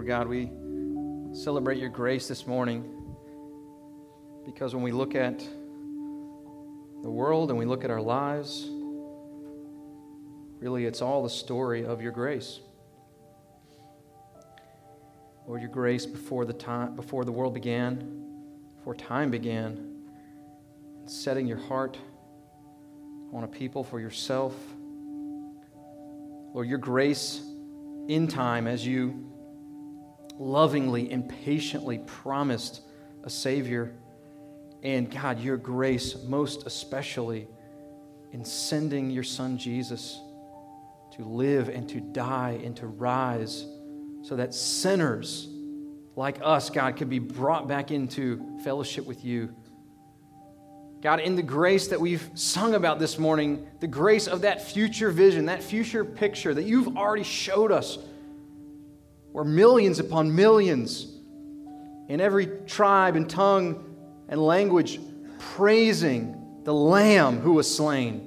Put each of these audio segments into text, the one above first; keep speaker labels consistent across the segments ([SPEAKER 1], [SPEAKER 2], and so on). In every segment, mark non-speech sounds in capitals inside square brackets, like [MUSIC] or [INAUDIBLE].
[SPEAKER 1] Lord God, we celebrate your grace this morning because when we look at the world and we look at our lives, really it's all the story of your grace. Lord, your grace before the time before the world began, before time began, setting your heart on a people for yourself. Lord, your grace in time as you lovingly and patiently promised a Savior. And God, your grace, most especially in sending your Son Jesus to live and to die and to rise so that sinners like us, God, could be brought back into fellowship with you. God, in the grace that we've sung about this morning, the grace of that future vision, that future picture that you've already showed us, where millions upon millions in every tribe and tongue and language praising the Lamb who was slain.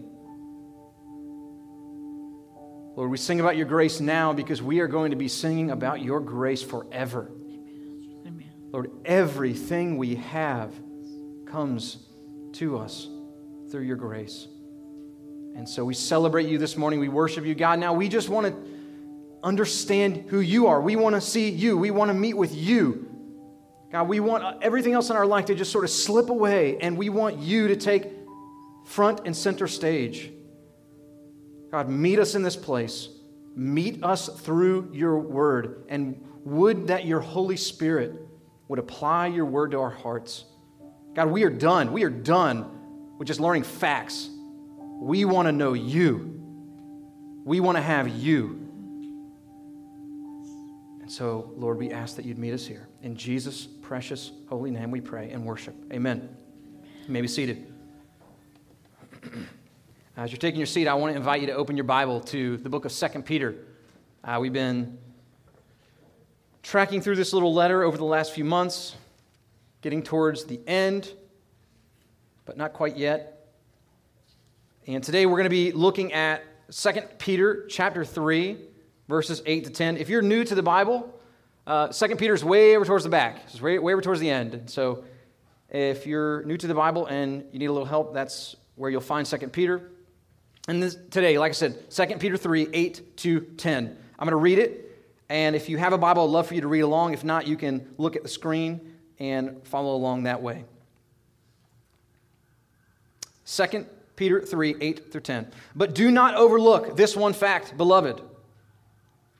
[SPEAKER 1] Lord, we sing about your grace now because we are going to be singing about your grace forever. Amen. Lord, everything we have comes to us through your grace. And so we celebrate you this morning. We worship you, God. Now we just want to understand who you are. We want to see you. We want to meet with you. God, we want everything else in our life to just sort of slip away, and we want you to take front and center stage. God, meet us in this place. Meet us through your word. And would that your Holy Spirit would apply your word to our hearts. God, we are done. We are done with just learning facts. We want to know you. We want to have you. So, Lord, we ask that you'd meet us here. In Jesus' precious, holy name, we pray and worship. Amen. You may be seated. [CLEARS THROAT] As you're taking your seat, I want to invite you to open your Bible to the book of 2 Peter. Uh, we've been tracking through this little letter over the last few months, getting towards the end, but not quite yet. And today we're going to be looking at 2 Peter chapter 3, verses 8 to 10. If you're new to the Bible, uh, 2 Peter is way over towards the back, it's way, way over towards the end. And So if you're new to the Bible and you need a little help, that's where you'll find 2 Peter. And this, today, like I said, 2 Peter 3, 8 to 10. I'm going to read it. And if you have a Bible, I'd love for you to read along. If not, you can look at the screen and follow along that way. 2 Peter 3, 8 through 10. But do not overlook this one fact, beloved,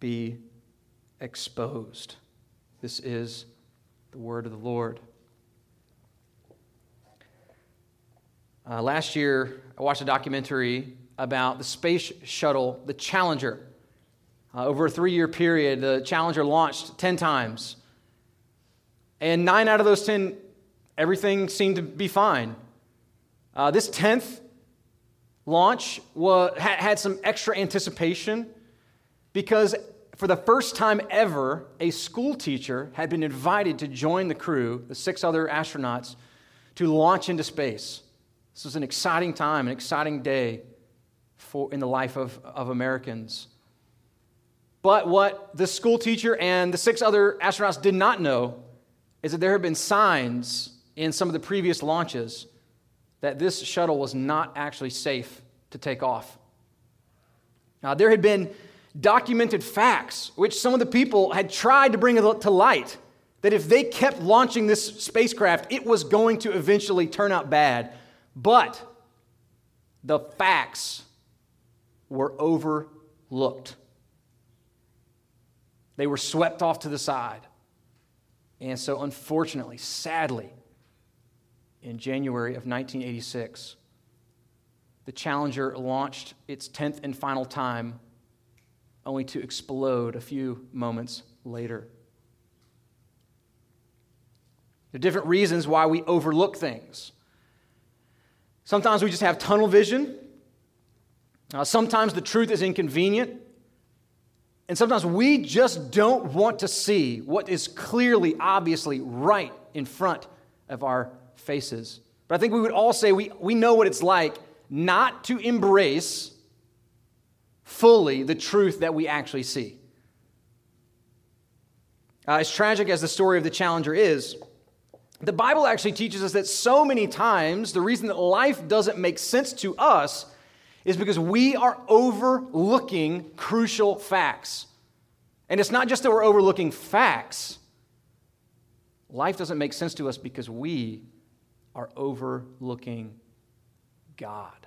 [SPEAKER 1] be exposed. This is the word of the Lord. Uh, last year, I watched a documentary about the space shuttle, the Challenger. Uh, over a three year period, the Challenger launched 10 times. And nine out of those 10, everything seemed to be fine. Uh, this 10th launch was, had some extra anticipation because for the first time ever, a school teacher had been invited to join the crew, the six other astronauts, to launch into space. This was an exciting time, an exciting day for, in the life of, of Americans. But what the school teacher and the six other astronauts did not know is that there had been signs in some of the previous launches that this shuttle was not actually safe to take off. Now, there had been documented facts which some of the people had tried to bring to light that if they kept launching this spacecraft, it was going to eventually turn out bad. But the facts were overlooked. They were swept off to the side. And so, unfortunately, sadly, in January of 1986, the Challenger launched its 10th and final time, only to explode a few moments later. There are different reasons why we overlook things. Sometimes we just have tunnel vision. Uh, sometimes the truth is inconvenient. And sometimes we just don't want to see what is clearly, obviously right in front of our faces. But I think we would all say we, we know what it's like not to embrace fully the truth that we actually see. Uh, as tragic as the story of the challenger is, the Bible actually teaches us that so many times the reason that life doesn't make sense to us is because we are overlooking crucial facts. And it's not just that we're overlooking facts, life doesn't make sense to us because we are overlooking God.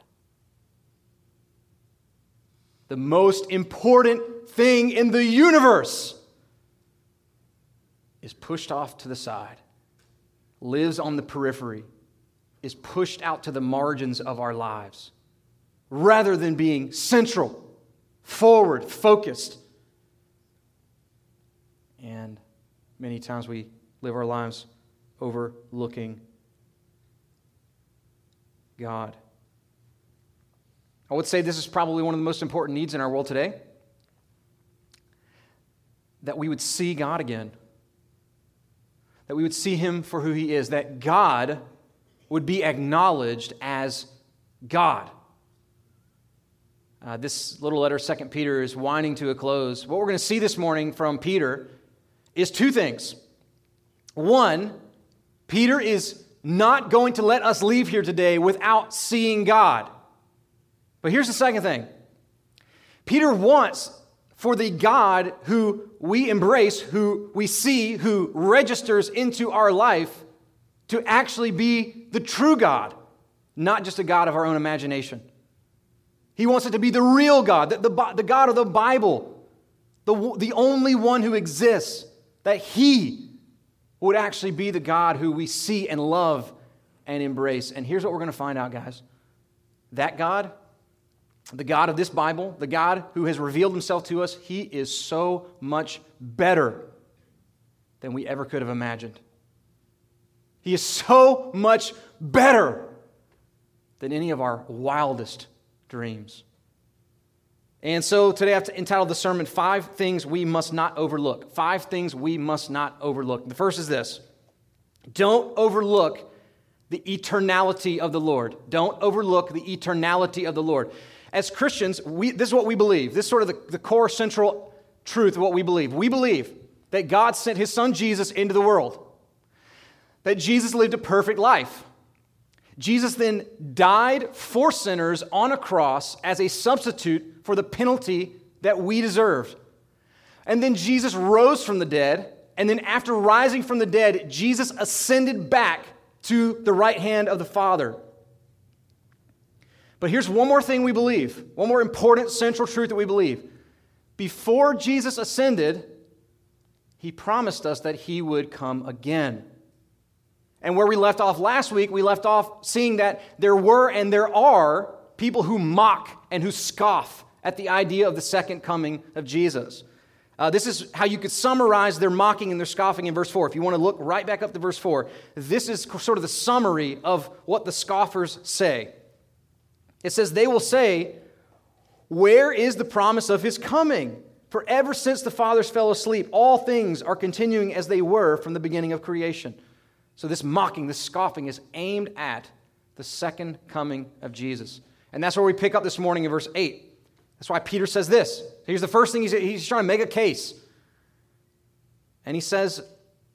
[SPEAKER 1] The most important thing in the universe is pushed off to the side, lives on the periphery, is pushed out to the margins of our lives rather than being central, forward, focused. And many times we live our lives overlooking God. I would say this is probably one of the most important needs in our world today that we would see God again, that we would see Him for who He is, that God would be acknowledged as God. Uh, this little letter, Second Peter, is winding to a close. What we're going to see this morning from Peter is two things. One, Peter is not going to let us leave here today without seeing God. But here's the second thing Peter wants for the God who we embrace, who we see, who registers into our life, to actually be the true God, not just a God of our own imagination. He wants it to be the real God, the, the, the God of the Bible, the, the only one who exists, that He would actually be the God who we see and love and embrace. And here's what we're going to find out, guys that God, the God of this Bible, the God who has revealed Himself to us, He is so much better than we ever could have imagined. He is so much better than any of our wildest dreams. And so today I've entitled the sermon, Five Things We Must Not Overlook. Five Things We Must Not Overlook. The first is this Don't overlook the eternality of the Lord. Don't overlook the eternality of the Lord. As Christians, we, this is what we believe. This is sort of the, the core central truth of what we believe. We believe that God sent his son Jesus into the world, that Jesus lived a perfect life Jesus then died for sinners on a cross as a substitute for the penalty that we deserved. And then Jesus rose from the dead. And then, after rising from the dead, Jesus ascended back to the right hand of the Father. But here's one more thing we believe, one more important central truth that we believe. Before Jesus ascended, he promised us that he would come again. And where we left off last week, we left off seeing that there were and there are people who mock and who scoff at the idea of the second coming of Jesus. Uh, this is how you could summarize their mocking and their scoffing in verse 4. If you want to look right back up to verse 4, this is sort of the summary of what the scoffers say. It says, They will say, Where is the promise of his coming? For ever since the fathers fell asleep, all things are continuing as they were from the beginning of creation. So, this mocking, this scoffing is aimed at the second coming of Jesus. And that's where we pick up this morning in verse 8. That's why Peter says this. Here's the first thing he's, he's trying to make a case. And he says,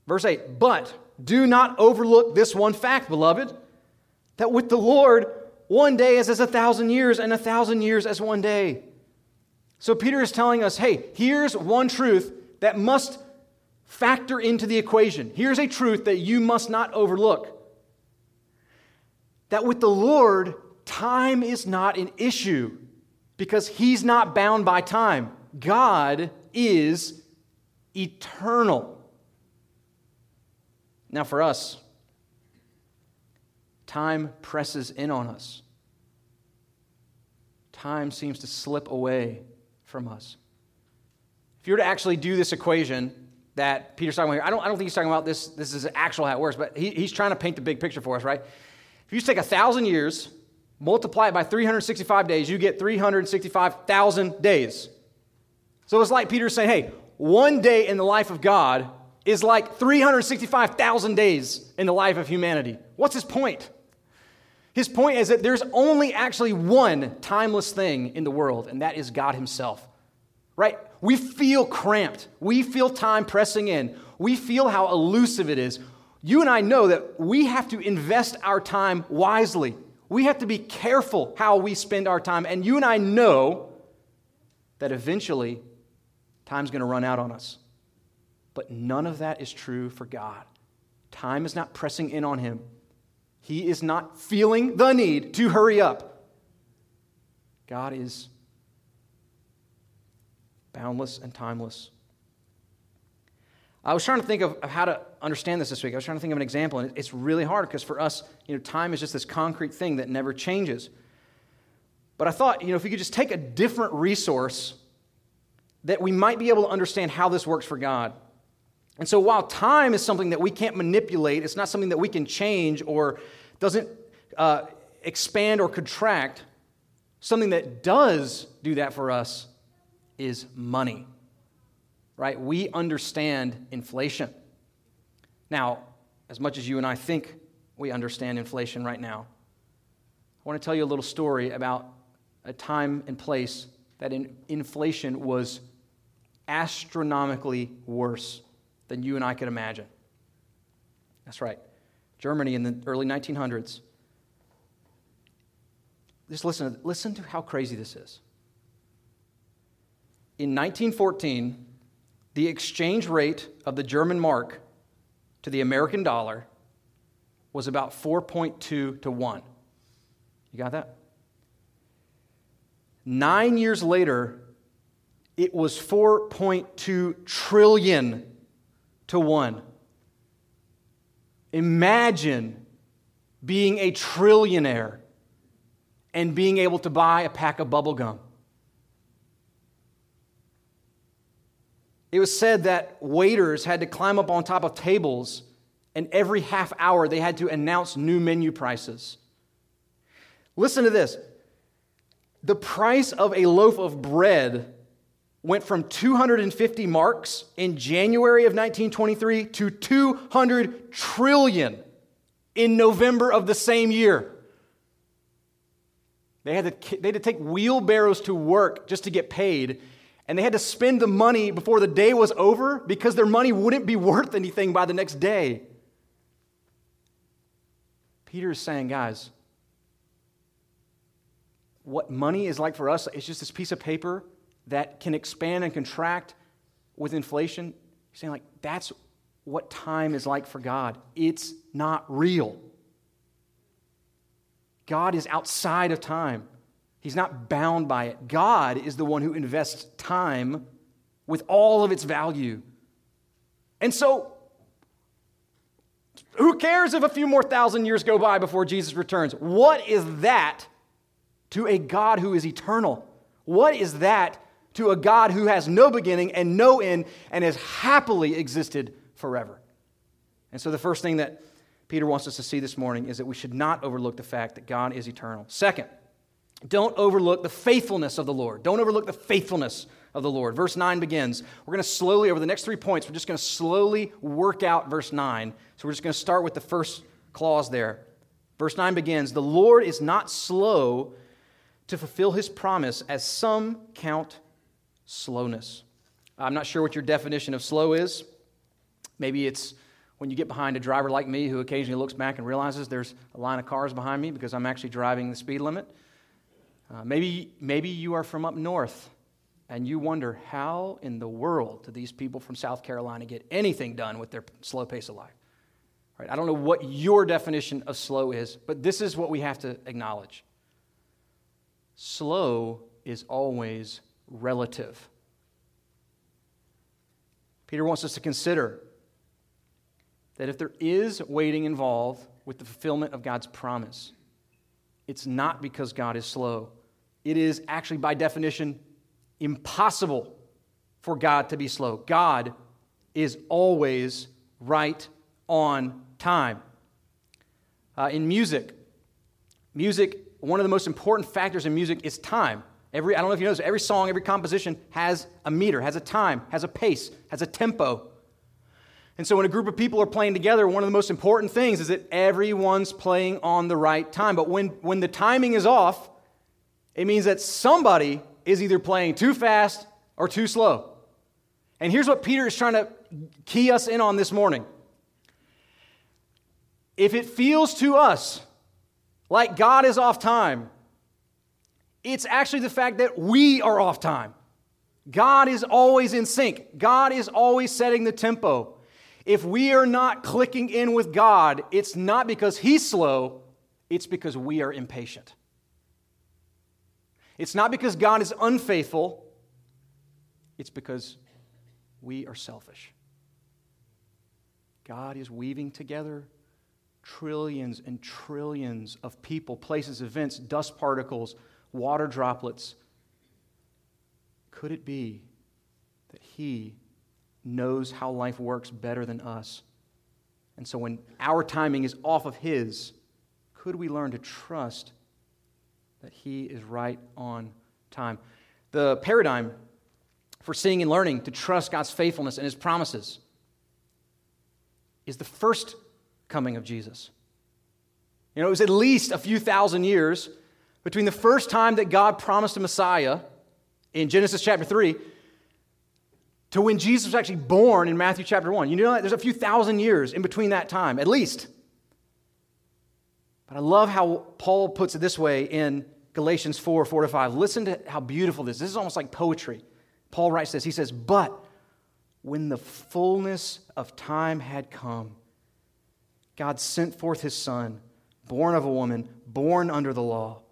[SPEAKER 1] verse 8, but do not overlook this one fact, beloved, that with the Lord, one day is as a thousand years, and a thousand years as one day. So Peter is telling us hey, here's one truth that must factor into the equation. Here's a truth that you must not overlook that with the Lord, time is not an issue because He's not bound by time. God is eternal. Now, for us, time presses in on us. Time seems to slip away from us. If you were to actually do this equation, that Peter's talking about here. I don't, I don't think he's talking about this. This is actual how it works, but he, he's trying to paint the big picture for us, right? If you take a thousand years, multiply it by 365 days, you get 365,000 days. So it's like Peter's saying, hey, one day in the life of God is like 365,000 days in the life of humanity. What's his point? His point is that there's only actually one timeless thing in the world, and that is God Himself. Right? We feel cramped. We feel time pressing in. We feel how elusive it is. You and I know that we have to invest our time wisely. We have to be careful how we spend our time. And you and I know that eventually time's going to run out on us. But none of that is true for God. Time is not pressing in on Him, He is not feeling the need to hurry up. God is boundless and timeless. I was trying to think of, how to understand this this week. I was trying to think of an example, and it's really hard because for us, you know, time is just this concrete thing that never changes. But I thought, you know, if we could just take a different resource, that we might be able to understand how this works for God. And so while time is something that we can't manipulate, it's not something that we can change or doesn't uh, expand or contract, something that does do that for us is money, right? We understand inflation. Now, as much as you and I think we understand inflation right now, I want to tell you a little story about a time and place that in inflation was astronomically worse than you and I could imagine. That's right. Germany in the early 1900s. Just listen, listen to how crazy this is. In 1914, the exchange rate of the German mark to the American dollar was about 4.2 to 1. You got that? Nine years later, it was 4.2 trillion to 1. Imagine being a trillionaire and being able to buy a pack of bubble gum. It was said that waiters had to climb up on top of tables, and every half hour they had to announce new menu prices. Listen to this the price of a loaf of bread went from 250 marks in January of 1923 to 200 trillion in November of the same year. They had, to, they had to take wheelbarrows to work just to get paid, and they had to spend the money before the day was over because their money wouldn't be [LAUGHS] worth anything by the next day. Peter is saying, guys, what money is like for us is just this piece of paper that can expand and contract with inflation. Saying, like, that's what time is like for God. It's not real. God is outside of time. He's not bound by it. God is the one who invests time with all of its value. And so, who cares if a few more thousand years go by before Jesus returns? What is that to a God who is eternal? What is that to a God who has no beginning and no end and has happily existed forever? And so, the first thing that Peter wants us to see this morning is that we should not overlook the fact that God is eternal. Second, don't overlook the faithfulness of the Lord. Don't overlook the faithfulness of the Lord. Verse 9 begins. We're going to slowly, over the next three points, we're just going to slowly work out verse 9. So we're just going to start with the first clause there. Verse 9 begins The Lord is not slow to fulfill his promise, as some count slowness. I'm not sure what your definition of slow is. Maybe it's when you get behind a driver like me who occasionally looks back and realizes there's a line of cars behind me because I'm actually driving the speed limit. Uh, maybe, maybe you are from up north and you wonder how in the world do these people from South Carolina get anything done with their slow pace of life? Right? I don't know what your definition of slow is, but this is what we have to acknowledge. Slow is always relative. Peter wants us to consider that if there is waiting involved with the fulfillment of God's promise, it's not because God is slow it is actually, by definition, impossible for God to be slow. God is always right on time. Uh, in music, music, one of the most important factors in music is time. Every, I don't know if you know this, every song, every composition has a meter, has a time, has a pace, has a tempo. And so when a group of people are playing together, one of the most important things is that everyone's playing on the right time. But when, when the timing is off, it means that somebody is either playing too fast or too slow. And here's what Peter is trying to key us in on this morning. If it feels to us like God is off time, it's actually the fact that we are off time. God is always in sync, God is always setting the tempo. If we are not clicking in with God, it's not because He's slow, it's because we are impatient. It's not because God is unfaithful, it's because we are selfish. God is weaving together trillions and trillions of people, places, events, dust particles, water droplets. Could it be that He knows how life works better than us. And so when our timing is off of His, could we learn to trust that He is right on time? The paradigm for seeing and learning to trust God's faithfulness and His promises is the first coming of Jesus. You know, it was at least a few thousand years between the first time that God promised a Messiah in Genesis chapter 3 to when Jesus was actually born in Matthew chapter 1. You know that? There's a few thousand years in between that time, at least. But I love how Paul puts it this way in Galatians 4 4 to 5. Listen to how beautiful this is. This is almost like poetry. Paul writes this. He says, But when the fullness of time had come, God sent forth his Son, born of a woman, born under the law,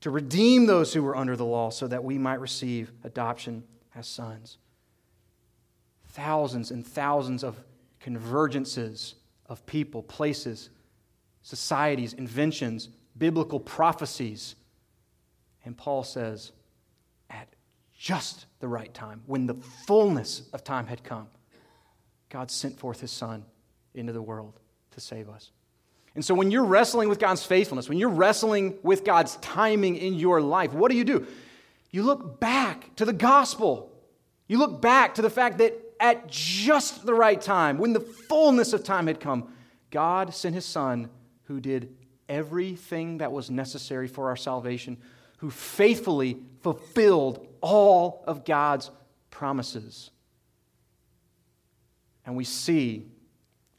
[SPEAKER 1] to redeem those who were under the law so that we might receive adoption as sons thousands and thousands of convergences of people, places, societies, inventions, biblical prophecies. And Paul says, at just the right time, when the fullness of time had come, God sent forth his Son into the world to save us. And so, when you're wrestling with God's faithfulness, when you're wrestling with God's timing in your life, what do you do? You look back to the gospel. You look back to the fact that at just the right time, when the fullness of time had come, God sent his Son who did everything that was necessary for our salvation, who faithfully fulfilled all of God's promises. And we see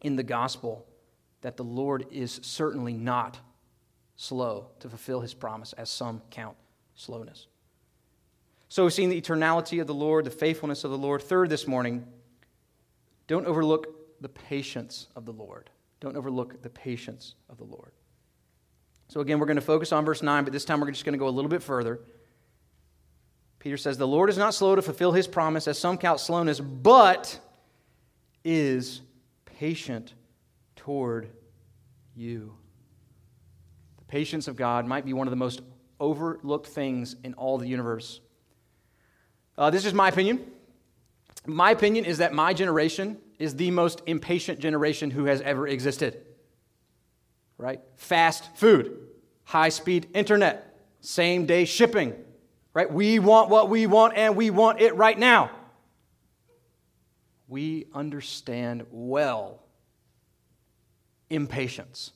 [SPEAKER 1] in the gospel that the Lord is certainly not slow to fulfill his promise, as some count slowness. So we've seen the eternality of the Lord, the faithfulness of the Lord. Third, this morning, don't overlook the patience of the Lord. Don't overlook the patience of the Lord. So again, we're going to focus on verse 9, but this time we're just going to go a little bit further. Peter says, The Lord is not slow to fulfill his promise, as some count slowness, but is patient toward you. The patience of God might be one of the most overlooked things in all the universe. Uh, this is my opinion. My opinion is that my generation is the most impatient generation who has ever existed. Right? Fast food, high speed internet, same day shipping. Right? We want what we want and we want it right now. We understand well impatience,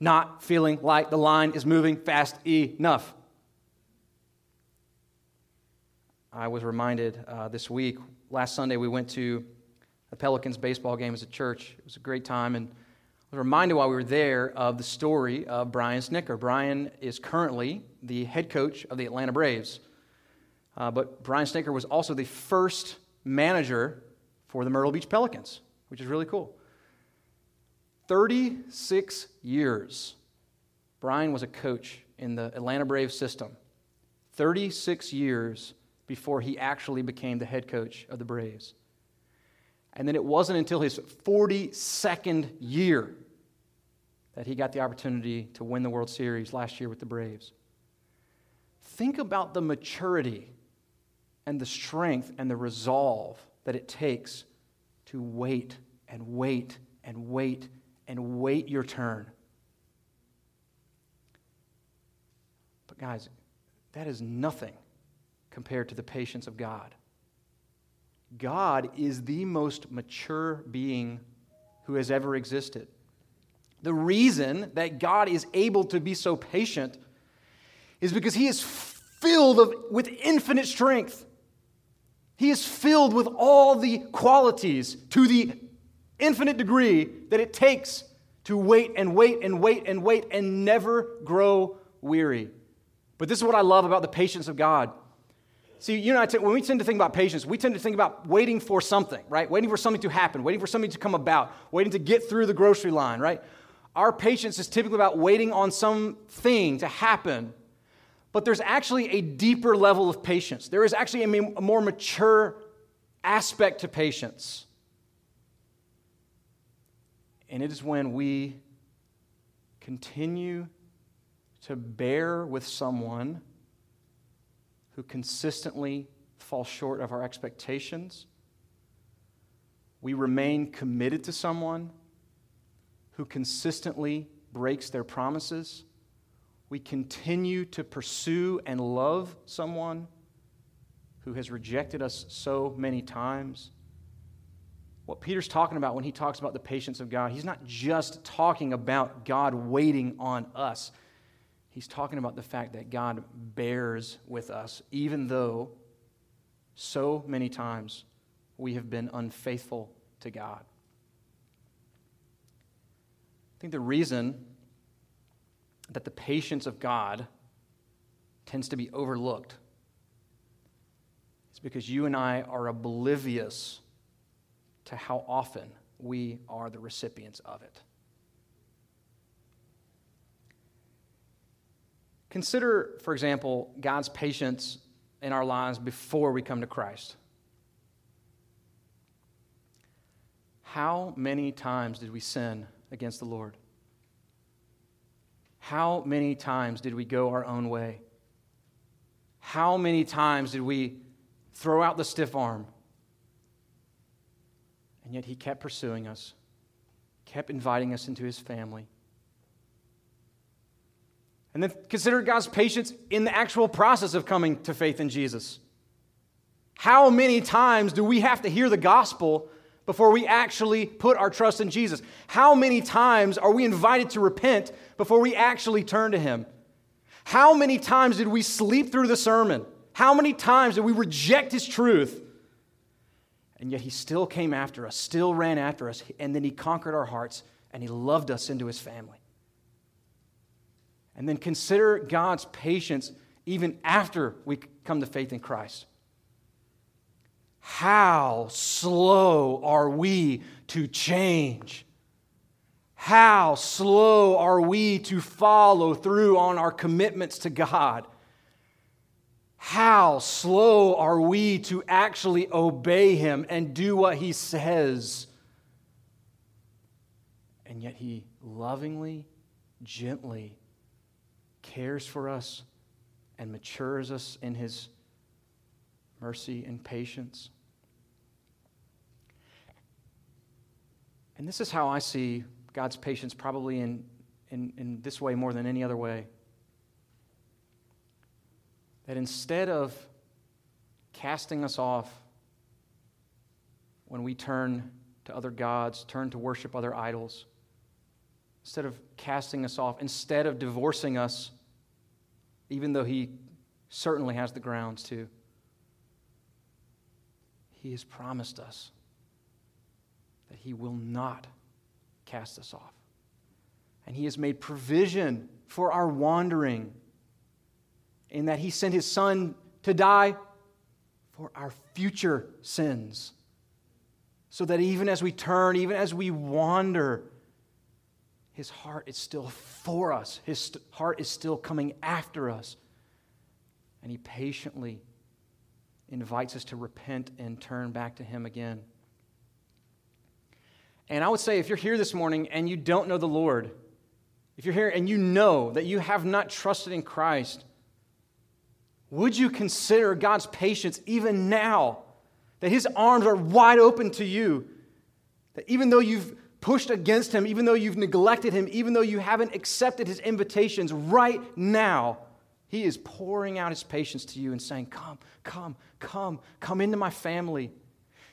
[SPEAKER 1] not feeling like the line is moving fast enough. I was reminded uh, this week, last Sunday, we went to the Pelicans baseball game as a church. It was a great time. And I was reminded while we were there of the story of Brian Snitker. Brian is currently the head coach of the Atlanta Braves. Uh, but Brian Snitker was also the first manager for the Myrtle Beach Pelicans, which is really cool. 36 years, Brian was a coach in the Atlanta Braves system. 36 years before he actually became the head coach of the Braves. And then it wasn't until his 42nd year that he got the opportunity to win the World Series last year with the Braves. Think about the maturity and the strength and the resolve that it takes to wait and wait and wait and wait your turn. But, guys, that is nothing compared to the patience of God. God is the most mature being who has ever existed. The reason that God is able to be so patient is because he is filled with infinite strength. He is filled with all the qualities to the infinite degree that it takes to wait and wait and wait and wait and never grow weary. But this is what I love about the patience of God. See, you know, I when we tend to think about patience, we tend to think about waiting for something, right? Waiting for something to happen, waiting for something to come about, waiting to get through the grocery line, right? Our patience is typically about waiting on something to happen. But there's actually a deeper level of patience. There is actually a more mature aspect to patience. And it is when we continue to bear with someone who consistently falls short of our expectations. We remain committed to someone who consistently breaks their promises. We continue to pursue and love someone who has rejected us so many times. What Peter's talking about when he talks about the patience of God, he's not just talking about God waiting on us. He's talking about the fact that God bears with us, even though so many times we have been unfaithful to God. I think the reason that the patience of God tends to be overlooked is because you and I are oblivious to how often we are the recipients of it. Consider, for example, God's patience in our lives before we come to Christ. How many times did we sin against the Lord? How many times did we go our own way? How many times did we throw out the stiff arm? And yet he kept pursuing us, kept inviting us into his family. And then consider God's patience in the actual process of coming to faith in Jesus. How many times do we have to hear the gospel before we actually put our trust in Jesus? How many times are we invited to repent before we actually turn to Him? How many times did we sleep through the sermon? How many times did we reject His truth? And yet He still came after us, still ran after us, and then He conquered our hearts and He loved us into His family. And then consider God's patience even after we come to faith in Christ. How slow are we to change? How slow are we to follow through on our commitments to God? How slow are we to actually obey Him and do what He says? And yet He lovingly, gently cares for us and matures us in his mercy and patience. And this is how I see God's patience, probably in, in, in this way more than any other way. That instead of casting us off when we turn to other gods, turn to worship other idols, instead of casting us off, instead of divorcing us, even though He certainly has the grounds to, He has promised us that He will not cast us off. And He has made provision for our wandering, in that He sent His Son to die for our future sins. So that even as we turn, even as we wander, his heart is still for us. His heart is still coming after us. And he patiently invites us to repent and turn back to him again. And I would say if you're here this morning and you don't know the Lord, if you're here and you know that you have not trusted in Christ, would you consider God's patience even now? That his arms are wide open to you That even though you've pushed against him, even though you've neglected him, even though you haven't accepted his invitations, right now, he is pouring out his patience to you and saying, Come, come, come, come into my family.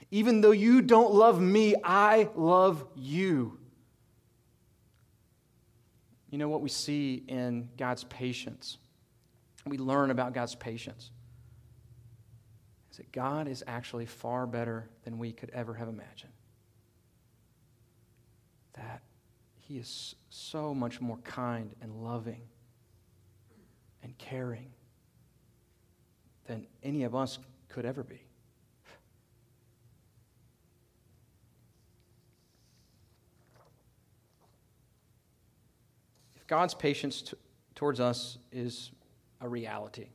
[SPEAKER 1] Even though you don't love me, I love you. You know what we see in God's patience? We learn about God's patience. Is that God is actually far better than we could ever have imagined. That He is so much more kind and loving and caring than any of us could ever be. If God's patience t- towards us is a reality,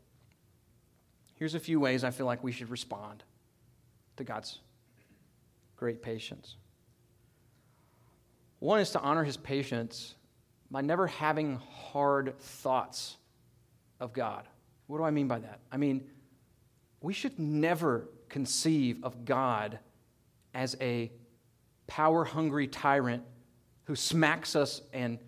[SPEAKER 1] here's a few ways I feel like we should respond to God's great patience. One is to honor his patience by never having hard thoughts of God. What do I mean by that? I mean, we should never conceive of God as a power hungry tyrant who smacks us and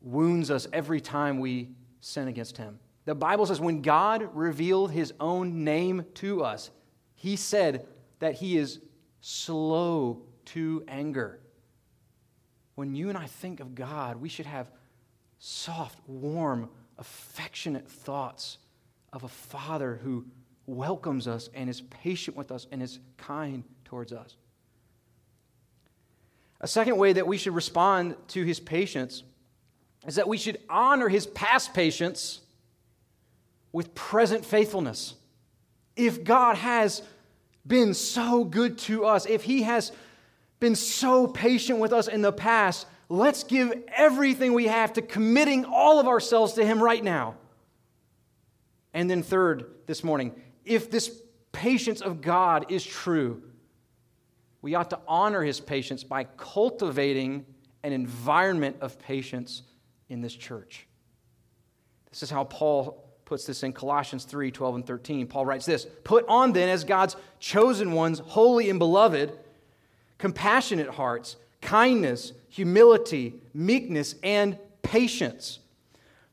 [SPEAKER 1] wounds us every time we sin against him. The Bible says when God revealed his own name to us, he said that he is slow to anger. When you and I think of God, we should have soft, warm, affectionate thoughts of a father who welcomes us and is patient with us and is kind towards us. A second way that we should respond to his patience is that we should honor his past patience with present faithfulness. If God has been so good to us, if he has been so patient with us in the past, let's give everything we have to committing all of ourselves to Him right now. And then, third, this morning, if this patience of God is true, we ought to honor His patience by cultivating an environment of patience in this church. This is how Paul puts this in Colossians 3 12 and 13. Paul writes this Put on then, as God's chosen ones, holy and beloved, compassionate hearts kindness, humility, meekness, and patience,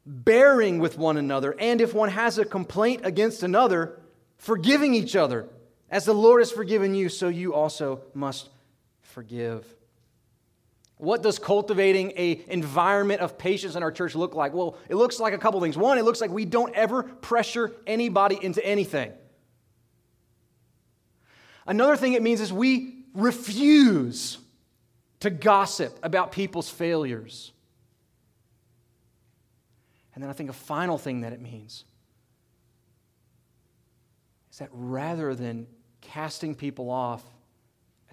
[SPEAKER 1] bearing with one another, and if one has a complaint against another, forgiving each other. As the Lord has forgiven you, so you also must forgive. What does cultivating a environment of patience in our church look like? Well, it looks like a couple things. One, it looks like we don't ever pressure anybody into anything. Another thing it means is we refuse to gossip about people's failures. And then I think a final thing that it means is that rather than casting people off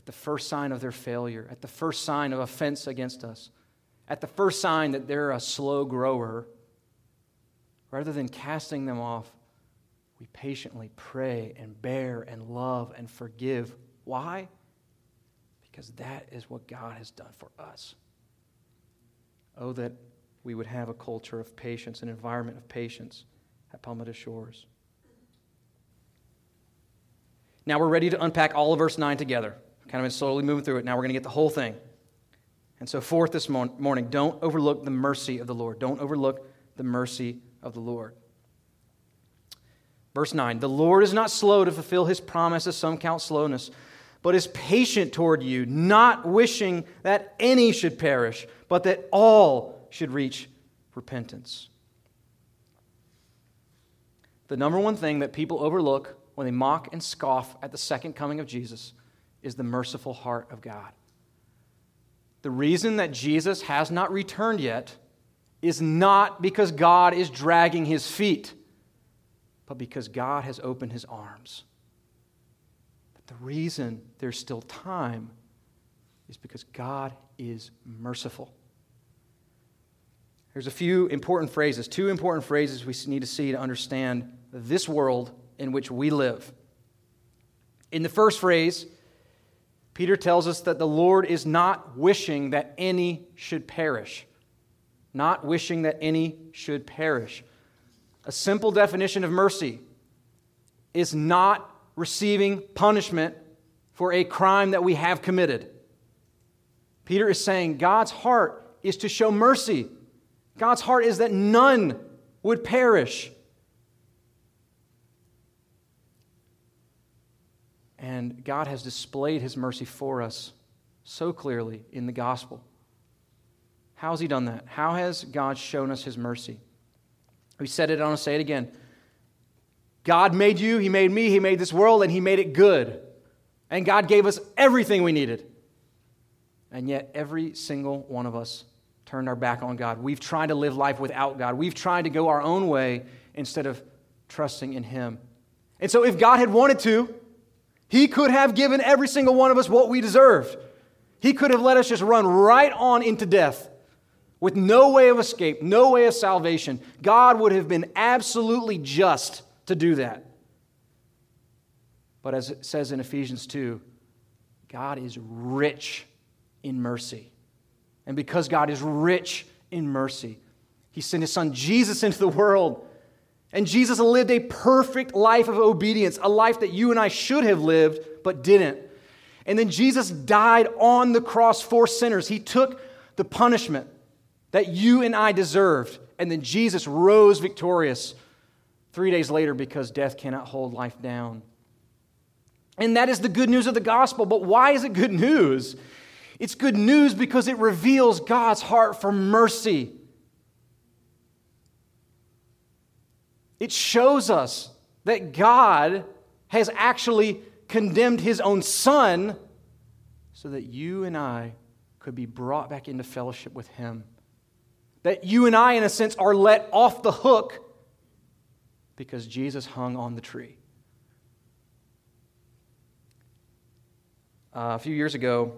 [SPEAKER 1] at the first sign of their failure, at the first sign of offense against us, at the first sign that they're a slow grower, rather than casting them off, we patiently pray and bear and love and forgive. Why? because that is what God has done for us. Oh, that we would have a culture of patience, an environment of patience at Palmetto Shores. Now we're ready to unpack all of verse 9 together. Kind of been slowly moving through it. Now we're going to get the whole thing. And so, fourth this morning, don't overlook the mercy of the Lord. Don't overlook the mercy of the Lord. Verse 9 The Lord is not slow to fulfill his promise, as some count slowness but is patient toward you, not wishing that any should perish, but that all should reach repentance. The number one thing that people overlook when they mock and scoff at the second coming of Jesus is the merciful heart of God. The reason that Jesus has not returned yet is not because God is dragging his feet, but because God has opened his arms But the reason there's still time is because God is merciful. There's a few important phrases, two important phrases we need to see to understand this world in which we live. In the first phrase, Peter tells us that the Lord is not wishing that any should perish. Not wishing that any should perish. A simple definition of mercy is not receiving punishment for a crime that we have committed. Peter is saying God's heart is to show mercy. God's heart is that none would perish. And God has displayed his mercy for us so clearly in the gospel. How has he done that? How has God shown us his mercy? We said it, I want to say it again. God made you, he made me, he made this world, and he made it good. And God gave us everything we needed. And yet, every single one of us turned our back on God. We've tried to live life without God. We've tried to go our own way instead of trusting in Him. And so, if God had wanted to, He could have given every single one of us what we deserved. He could have let us just run right on into death with no way of escape, no way of salvation. God would have been absolutely just to do that. But as it says in Ephesians 2, God is rich in mercy. And because God is rich in mercy, He sent His Son Jesus into the world. And Jesus lived a perfect life of obedience, a life that you and I should have lived, but didn't. And then Jesus died on the cross for sinners. He took the punishment that you and I deserved. And then Jesus rose victorious three days later because death cannot hold life down. And that is the good news of the gospel. But why is it good news? It's good news because it reveals God's heart for mercy. It shows us that God has actually condemned his own son so that you and I could be brought back into fellowship with him. That you and I, in a sense, are let off the hook because Jesus hung on the tree. Uh, a few years ago,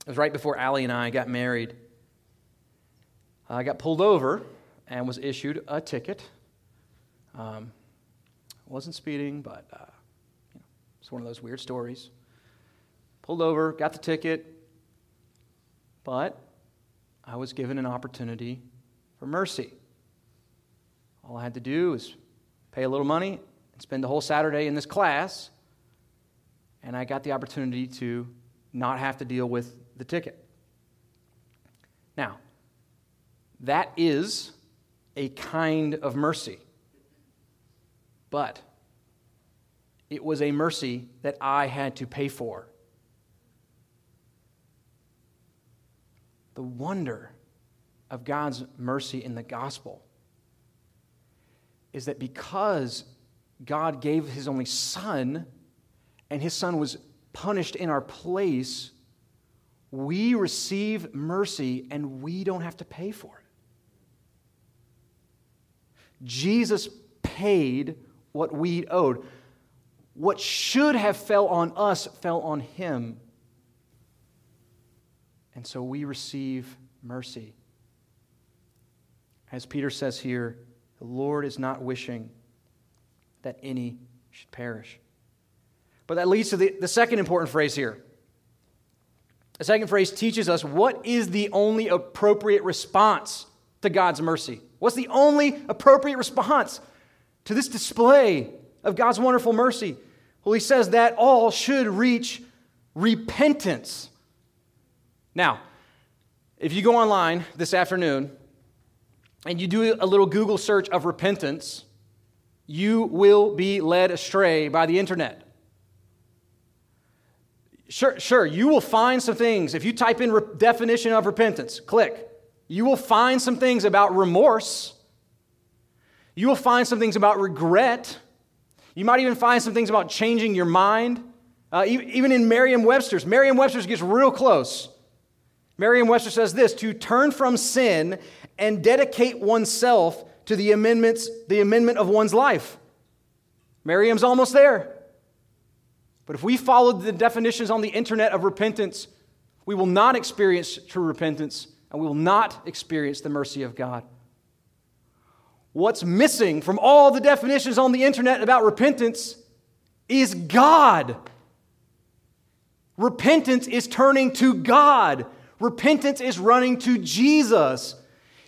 [SPEAKER 1] it was right before Allie and I got married. I got pulled over and was issued a ticket. Um, wasn't speeding, but uh, you know, it's one of those weird stories. Pulled over, got the ticket, but I was given an opportunity for mercy. All I had to do was pay a little money and spend the whole Saturday in this class, and I got the opportunity to not have to deal with the ticket. Now, that is a kind of mercy. But it was a mercy that I had to pay for. The wonder of God's mercy in the gospel is that because God gave his only son and his son was punished in our place, we receive mercy and we don't have to pay for it. Jesus paid what we owed. What should have fell on us fell on him. And so we receive mercy. As Peter says here, the Lord is not wishing that any should perish. But that leads to the, the second important phrase here the second phrase teaches us what is the only appropriate response to God's mercy. What's the only appropriate response to this display of God's wonderful mercy? Well, he says that all should reach repentance. Now, if you go online this afternoon and you do a little Google search of repentance, you will be led astray by the internet. Sure, sure, you will find some things. If you type in re- definition of repentance, click, you will find some things about remorse. You will find some things about regret. You might even find some things about changing your mind. Uh, even in Merriam Webster's, Merriam Webster's gets real close. Merriam Webster says this to turn from sin and dedicate oneself to the amendments, the amendment of one's life. Merriam's almost there. But if we follow the definitions on the internet of repentance, we will not experience true repentance and we will not experience the mercy of God. What's missing from all the definitions on the internet about repentance is God. Repentance is turning to God. Repentance is running to Jesus.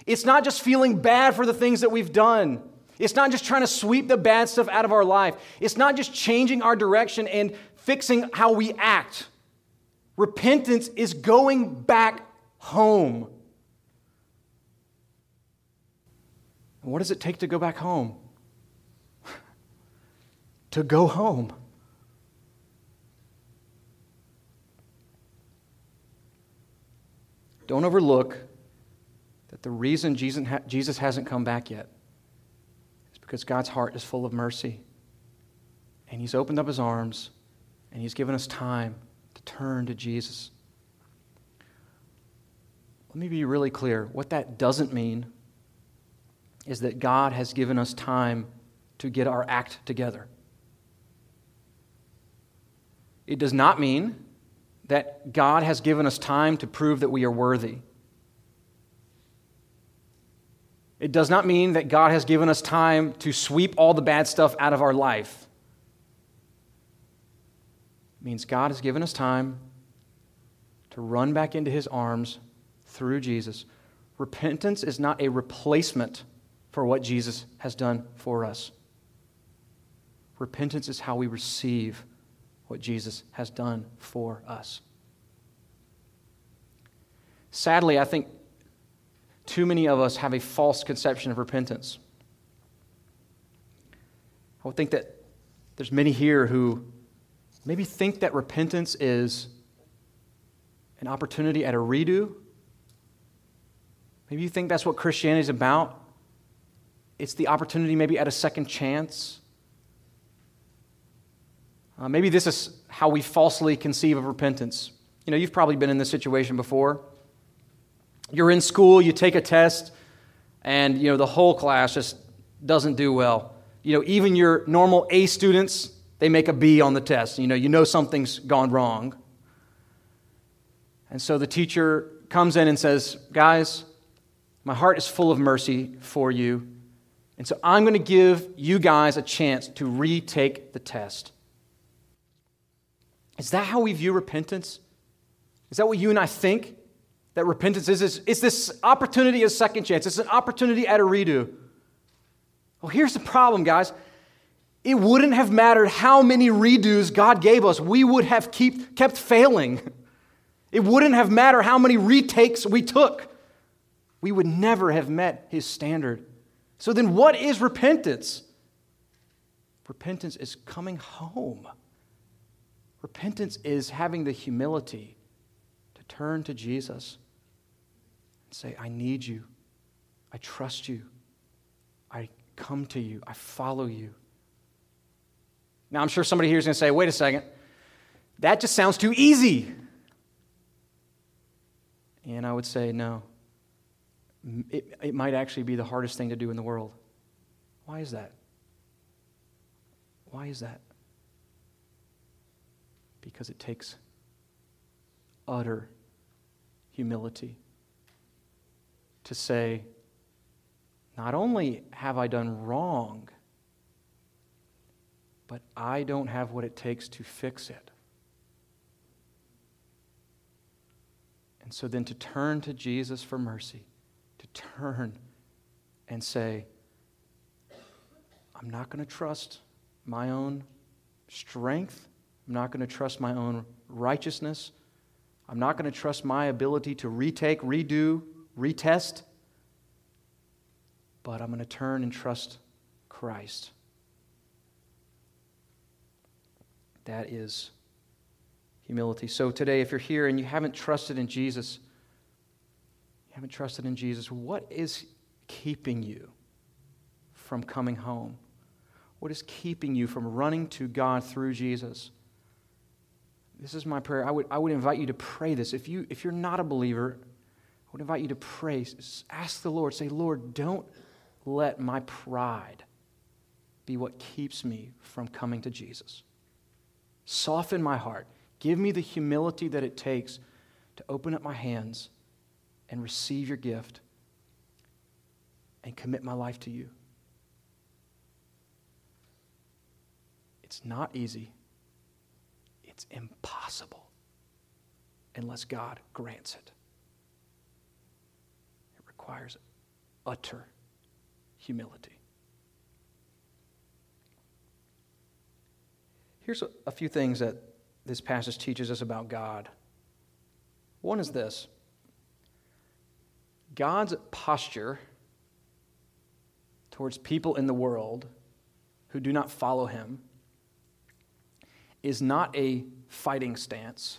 [SPEAKER 1] It's not just feeling bad for the things that we've done. It's not just trying to sweep the bad stuff out of our life. It's not just changing our direction and fixing how we act. Repentance is going back home. And what does it take to go back home? [LAUGHS] to go home. Don't overlook that the reason Jesus hasn't come back yet is because God's heart is full of mercy. And He's opened up His arms and He's given us time to turn to Jesus. Let me be really clear. What that doesn't mean is that God has given us time to get our act together. It does not mean that God has given us time to prove that we are worthy. It does not mean that God has given us time to sweep all the bad stuff out of our life. It means God has given us time to run back into his arms through Jesus. Repentance is not a replacement for what Jesus has done for us. Repentance is how we receive what Jesus has done for us. Sadly, I think too many of us have a false conception of repentance. I would think that there's many here who maybe think that repentance is an opportunity at a redo. Maybe you think that's what Christianity is about. It's the opportunity maybe at a second chance. Uh, maybe this is how we falsely conceive of repentance. You know, you've probably been in this situation before. You're in school, you take a test, and you know the whole class just doesn't do well. You know, even your normal A students, they make a B on the test. You know, you know something's gone wrong. And so the teacher comes in and says, "Guys, my heart is full of mercy for you. And so I'm going to give you guys a chance to retake the test." Is that how we view repentance? Is that what you and I think? that repentance is, it's this opportunity, a second chance. It's an opportunity at a redo. Well, here's the problem, guys. It wouldn't have mattered how many redos God gave us. We would have keep, kept failing. [LAUGHS] It wouldn't have mattered how many retakes we took. We would never have met his standard. So then, what is repentance? Repentance is coming home. Repentance is having the humility to turn to Jesus and Say, I need you. I trust you. I come to you. I follow you. Now, I'm sure somebody here is going to say, wait a second. That just sounds too easy. And I would say, no. It, it might actually be the hardest thing to do in the world. Why is that? Why is that? Because it takes utter humility to say, not only have I done wrong, but I don't have what it takes to fix it. And so then to turn to Jesus for mercy, turn and say, I'm not going to trust my own strength. I'm not going to trust my own righteousness. I'm not going to trust my ability to retake, redo, retest, but I'm going to turn and trust Christ. That is humility. So today, if you're here and you haven't trusted in Jesus, haven't trusted in Jesus, what is keeping you from coming home? What is keeping you from running to God through Jesus? This is my prayer. I would, I would invite you to pray this. If, you, if you're not a believer, I would invite you to pray. Ask the Lord, say, Lord, don't let my pride be what keeps me from coming to Jesus. Soften my heart. Give me the humility that it takes to open up my hands and receive your gift and commit my life to you. It's not easy, it's impossible unless God grants it It requires utter humility. Here's a, few things that this passage teaches us about God One is this God's posture towards people in the world who do not follow him is not a fighting stance,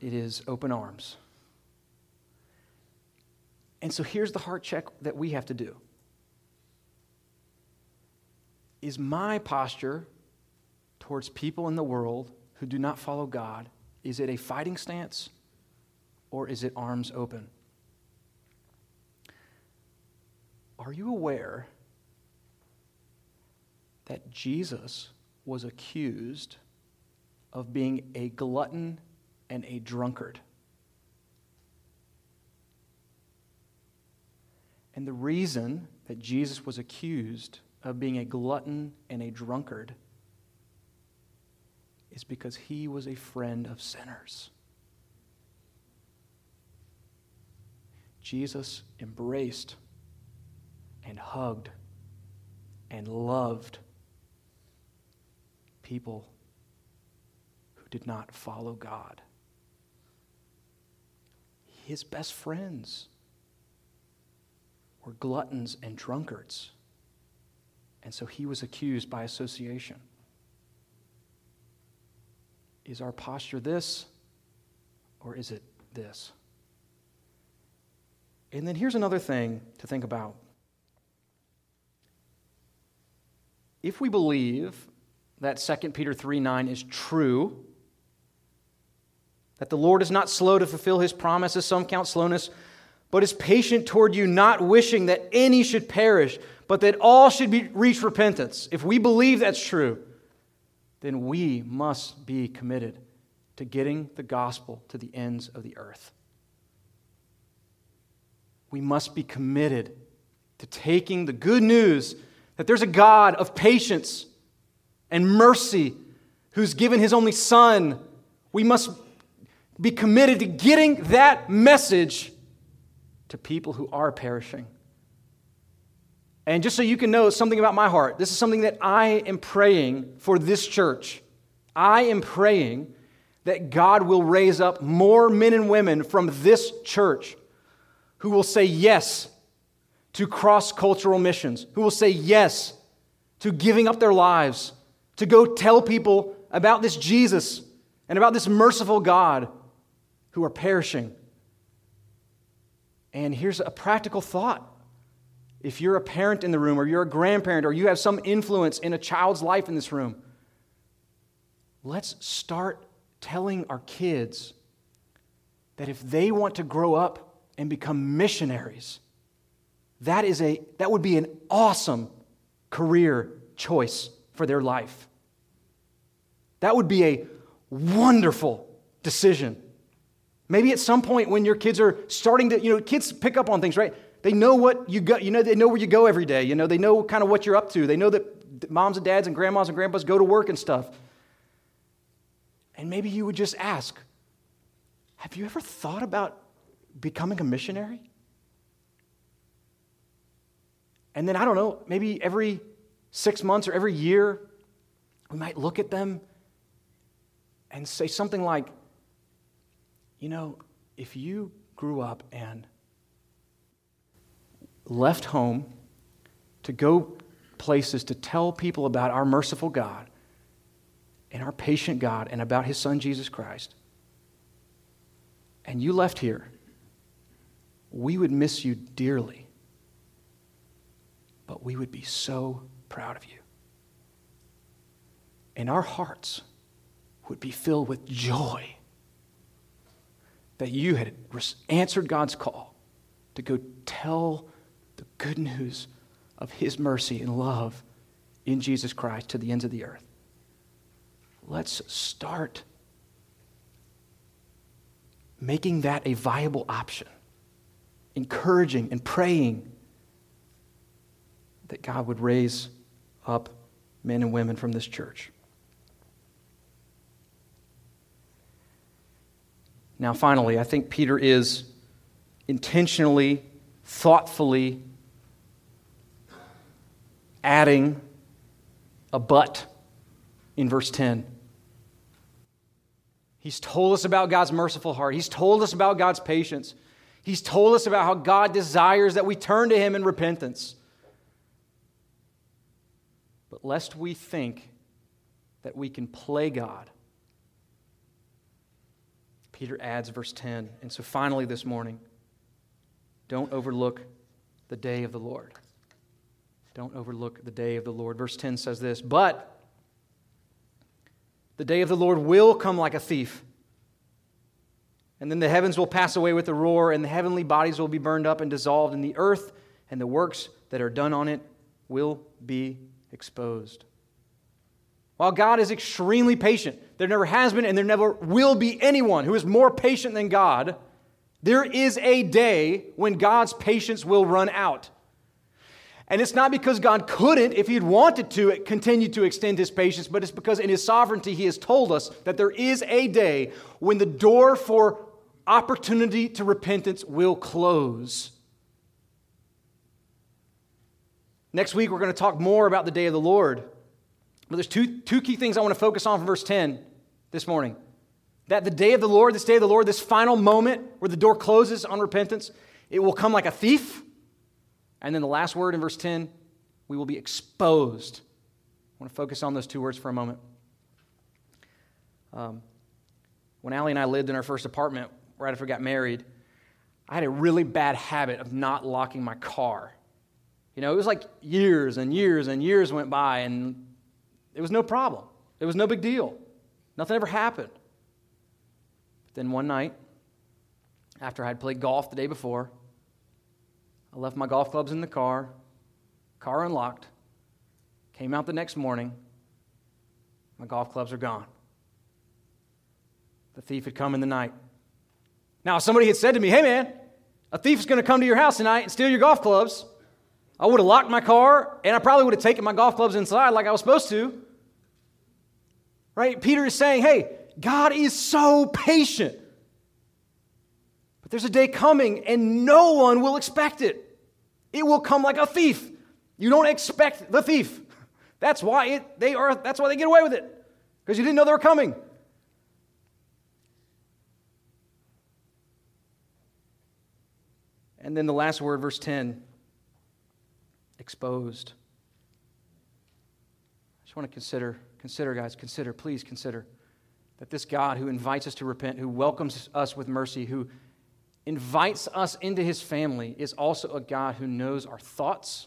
[SPEAKER 1] it is open arms. And so here's the heart check that we have to do. Is my posture towards people in the world who do not follow God, is it a fighting stance or is it arms open? Are you aware that Jesus was accused of being a glutton and a drunkard? And the reason that Jesus was accused of being a glutton and a drunkard is because he was a friend of sinners. Jesus embraced and hugged and loved people who did not follow God. His best friends were gluttons and drunkards. And so he was accused by association. Is our posture this or is it this? And then here's another thing to think about. If we believe that 2 Peter 3 9 is true, that the Lord is not slow to fulfill his promises, some count slowness, but is patient toward you, not wishing that any should perish, but that all should be, reach repentance. If we believe that's true, then we must be committed to getting the gospel to the ends of the earth. We must be committed to taking the good news that there's a God of patience and mercy who's given his only Son. We must be committed to getting that message to people who are perishing. And just so you can know something about my heart, this is something that I am praying for this church. I am praying that God will raise up more men and women from this church who will say yes to cross cultural missions, who will say yes to giving up their lives, to go tell people about this Jesus and about this merciful God who are perishing. And here's a practical thought if you're a parent in the room, or you're a grandparent, or you have some influence in a child's life in this room, let's start telling our kids that if they want to grow up and become missionaries, that, is a, that would be an awesome career choice for their life. That would be a wonderful decision. Maybe at some point when your kids are starting to, you know, kids pick up on things, right? They know what you go, you know, they know where you go every day. You know, they know kind of what you're up to. They know that moms and dads and grandmas and grandpas go to work and stuff. And maybe you would just ask, have you ever thought about becoming a missionary? And then, I don't know, maybe every six months or every year, we might look at them and say something like, you know, if you grew up and left home to go places to tell people about our merciful God and our patient God and about his son Jesus Christ, and you left here, we would miss you dearly, but we would be so proud of you. And our hearts would be filled with joy that you had answered God's call to go tell the good news of His mercy and love in Jesus Christ to the ends of the earth. Let's start making that a viable option, encouraging and praying that God would raise up men and women from this church. Now, finally, I think Peter is intentionally, thoughtfully adding a but in verse 10. He's told us about God's merciful heart. He's told us about God's patience. He's told us about how God desires that we turn to Him in repentance. But lest we think that we can play God, Peter adds verse 10. And so finally this morning, don't overlook the day of the Lord. Don't overlook the day of the Lord. Verse 10 says this But the day of the Lord will come like a thief. And then the heavens will pass away with a roar, and the heavenly bodies will be burned up and dissolved, and the earth and the works that are done on it will be exposed. While God is extremely patient, there never has been and there never will be anyone who is more patient than God. There is a day when God's patience will run out. And it's not because God couldn't, if He'd wanted to, continue to extend His patience, but it's because in His sovereignty He has told us that there is a day when the door for opportunity to repentance will close. Next week, we're going to talk more about the day of the Lord. But there's two, two key things I want to focus on from verse 10 this morning. That the day of the Lord, this day of the Lord, this final moment where the door closes on repentance, it will come like a thief. And then the last word in verse 10, we will be exposed. I want to focus on those two words for a moment. Um, when Allie and I lived in our first apartment right after we got married, I had a really bad habit of not locking my car. You know, it was like years and years and years went by, and it was no problem. It was no big deal. Nothing ever happened. But then one night, after I had played golf the day before, I left my golf clubs in the car, car unlocked, came out the next morning, my golf clubs are gone. The thief had come in the night. Now, if somebody had said to me, hey man, a thief is going to come to your house tonight and steal your golf clubs, I would have locked my car and I probably would have taken my golf clubs inside like I was supposed to. Right? Peter is saying, hey, God is so patient. But there's a day coming and no one will expect it. It will come like a thief. You don't expect the thief. That's why it, they are that's why they get away with it. Because you didn't know they were coming. And then the last word, verse 10 exposed. I just want to consider, consider, guys, consider, please consider that this God who invites us to repent, who welcomes us with mercy, who invites us into his family, is also a God who knows our thoughts,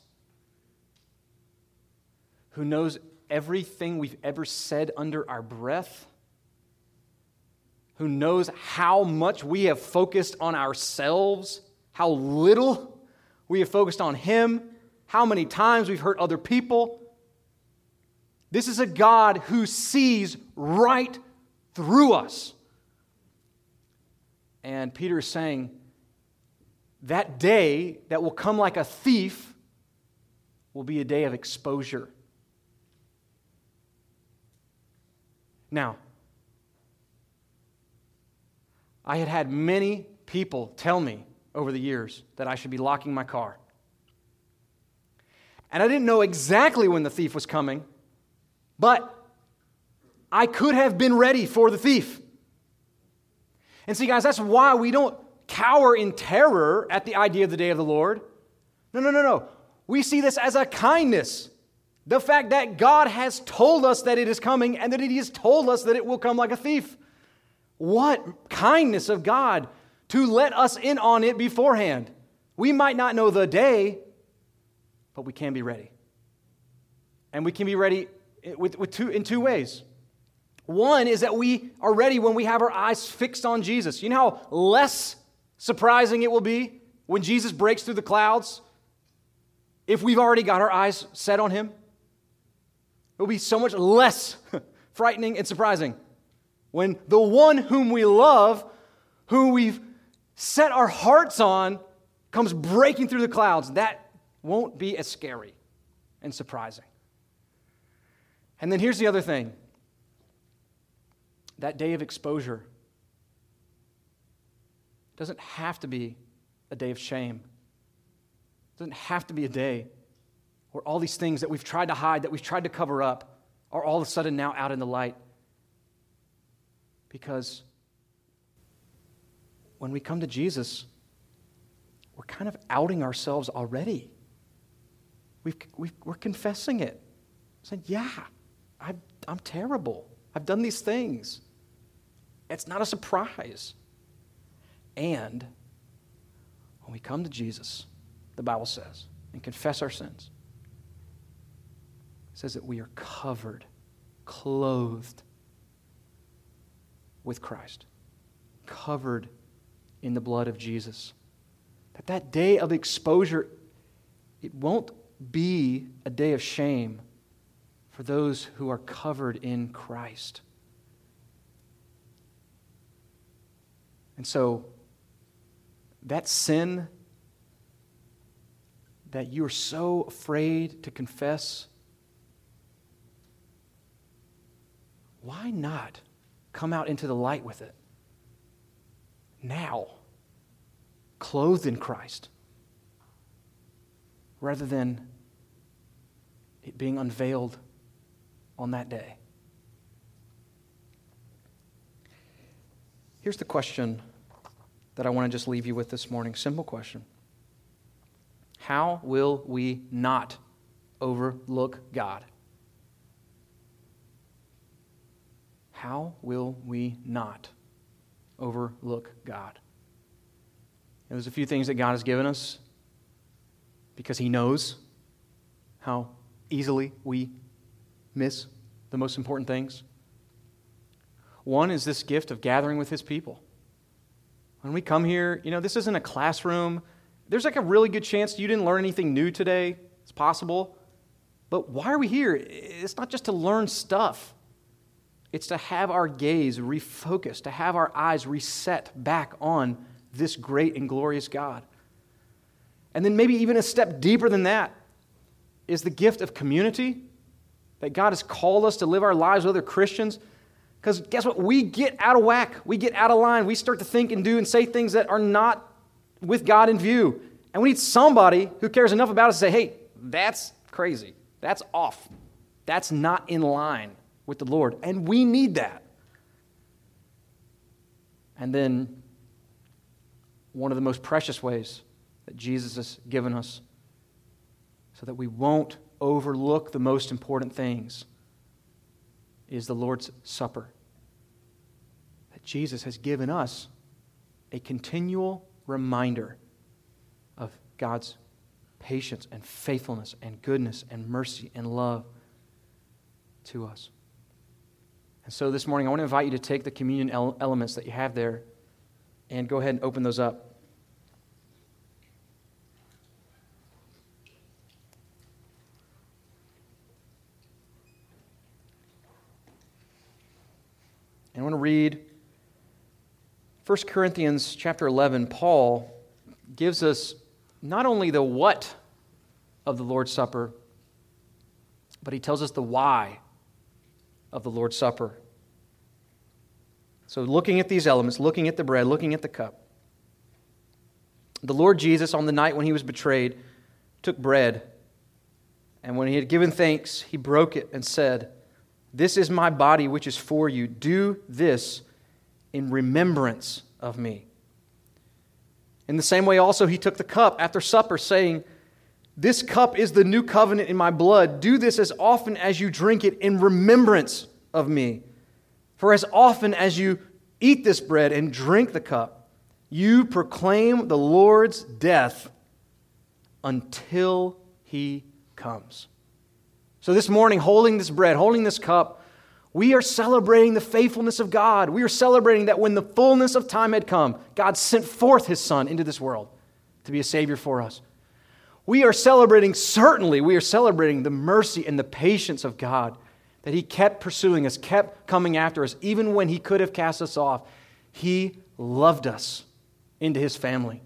[SPEAKER 1] who knows everything we've ever said under our breath, who knows how much we have focused on ourselves, how little we have focused on him how many times we've hurt other people. This is a God who sees right through us. And Peter is saying, that day that will come like a thief will be a day of exposure. Now, I had had many people tell me over the years that I should be locking my car. And I didn't know exactly when the thief was coming, but I could have been ready for the thief. And see, guys, that's why we don't cower in terror at the idea of the day of the Lord. No, no, no, no. We see this as a kindness. The fact that God has told us that it is coming and that He has told us that it will come like a thief. What kindness of God to let us in on it beforehand. We might not know the day, but we can be ready. And we can be ready with, with two, in two ways. One is that we are ready when we have our eyes fixed on Jesus. You know how less surprising it will be when Jesus breaks through the clouds if we've already got our eyes set on him? It will be so much less [LAUGHS] frightening and surprising when the one whom we love, who we've set our hearts on, comes breaking through the clouds. That won't be as scary and surprising. And then here's the other thing that day of exposure doesn't have to be a day of shame. It doesn't have to be a day where all these things that we've tried to hide, that we've tried to cover up, are all of a sudden now out in the light. Because when we come to Jesus, we're kind of outing ourselves already. We've, we are confessing it, saying, Yeah, i I'm terrible. I've done these things. It's not a surprise. And when we come to Jesus, the Bible says, and confess our sins, it says that we are covered, clothed with Christ, covered in the blood of Jesus. That that day of exposure, it won't be a day of shame for those who are covered in Christ. And so, that sin that you are so afraid to confess, why not come out into the light with it now, clothed in Christ, rather than it being unveiled on that day? Here's the question that I want to just leave you with this morning. Simple question How will we not overlook God? How will we not overlook God? And there's a few things that God has given us because He knows how easily we miss the most important things. One is this gift of gathering with His people. When we come here, you know, this isn't a classroom. There's like a really good chance you didn't learn anything new today. It's possible. But why are we here? It's not just to learn stuff, it's to have our gaze refocused, to have our eyes reset back on this great and glorious God. And then, maybe even a step deeper than that, is the gift of community that God has called us to live our lives with other Christians. Because guess what? We get out of whack. We get out of line. We start to think and do and say things that are not with God in view. And we need somebody who cares enough about us to say, hey, that's crazy. That's off. That's not in line with the Lord. And we need that. And then, one of the most precious ways that Jesus has given us so that we won't overlook the most important things is the Lord's Supper. That Jesus has given us a continual reminder of God's patience and faithfulness and goodness and mercy and love to us. And so this morning, I want to invite you to take the communion elements that you have there and go ahead and open those up. And I want to read 1 Corinthians chapter 11. Paul gives us not only the what of the Lord's Supper, but he tells us the why of the Lord's Supper. So, looking at these elements, looking at the bread, looking at the cup, the Lord Jesus, on the night when he was betrayed, took bread, and when he had given thanks, he broke it and said, this is my body, which is for you. Do this in remembrance of me. In the same way, also, he took the cup after supper, saying, This cup is the new covenant in my blood. Do this as often as you drink it in remembrance of me. For as often as you eat this bread and drink the cup, you proclaim the Lord's death until he comes. So this morning, holding this bread, holding this cup, we are celebrating the faithfulness of God. We are celebrating that when the fullness of time had come, God sent forth his Son into this world to be a Savior for us. We are celebrating, certainly, we are celebrating the mercy and the patience of God that He kept pursuing us, kept coming after us, even when He could have cast us off. He loved us into His family.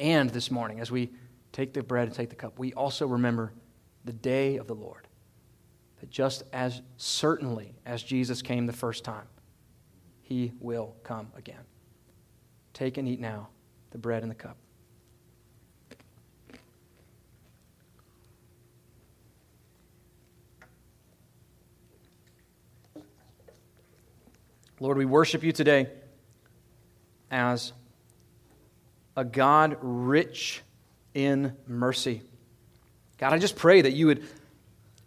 [SPEAKER 1] And this morning, as we take the bread and take the cup, we also remember the day of the Lord. That just as certainly as Jesus came the first time, he will come again. Take and eat now the bread and the cup. Lord, we worship you today as a God rich in mercy. God, I just pray that you would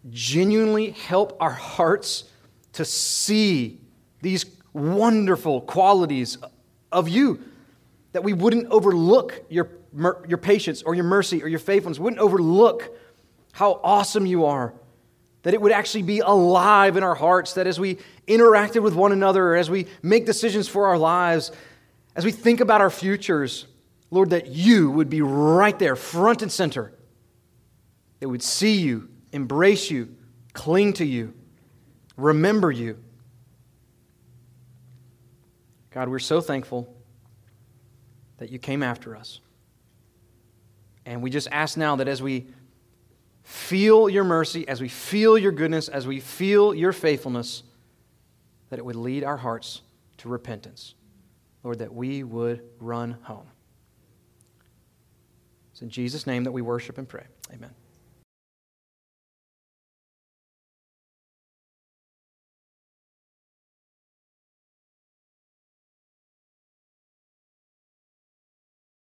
[SPEAKER 1] genuinely help our hearts to see these wonderful qualities of you, that we wouldn't overlook your, your patience or your mercy or your faithfulness, we wouldn't overlook how awesome you are, that it would actually be alive in our hearts, that as we interacted with one another, as we make decisions for our lives, as we think about our futures, Lord, that you would be right there, front and center, that would see you, embrace you, cling to you, remember you. God, we're so thankful that you came after us. And we just ask now that as we feel your mercy, as we feel your goodness, as we feel your faithfulness, that it would lead our hearts to repentance. Lord, that we would run home. It's in Jesus' name that we worship and pray. Amen.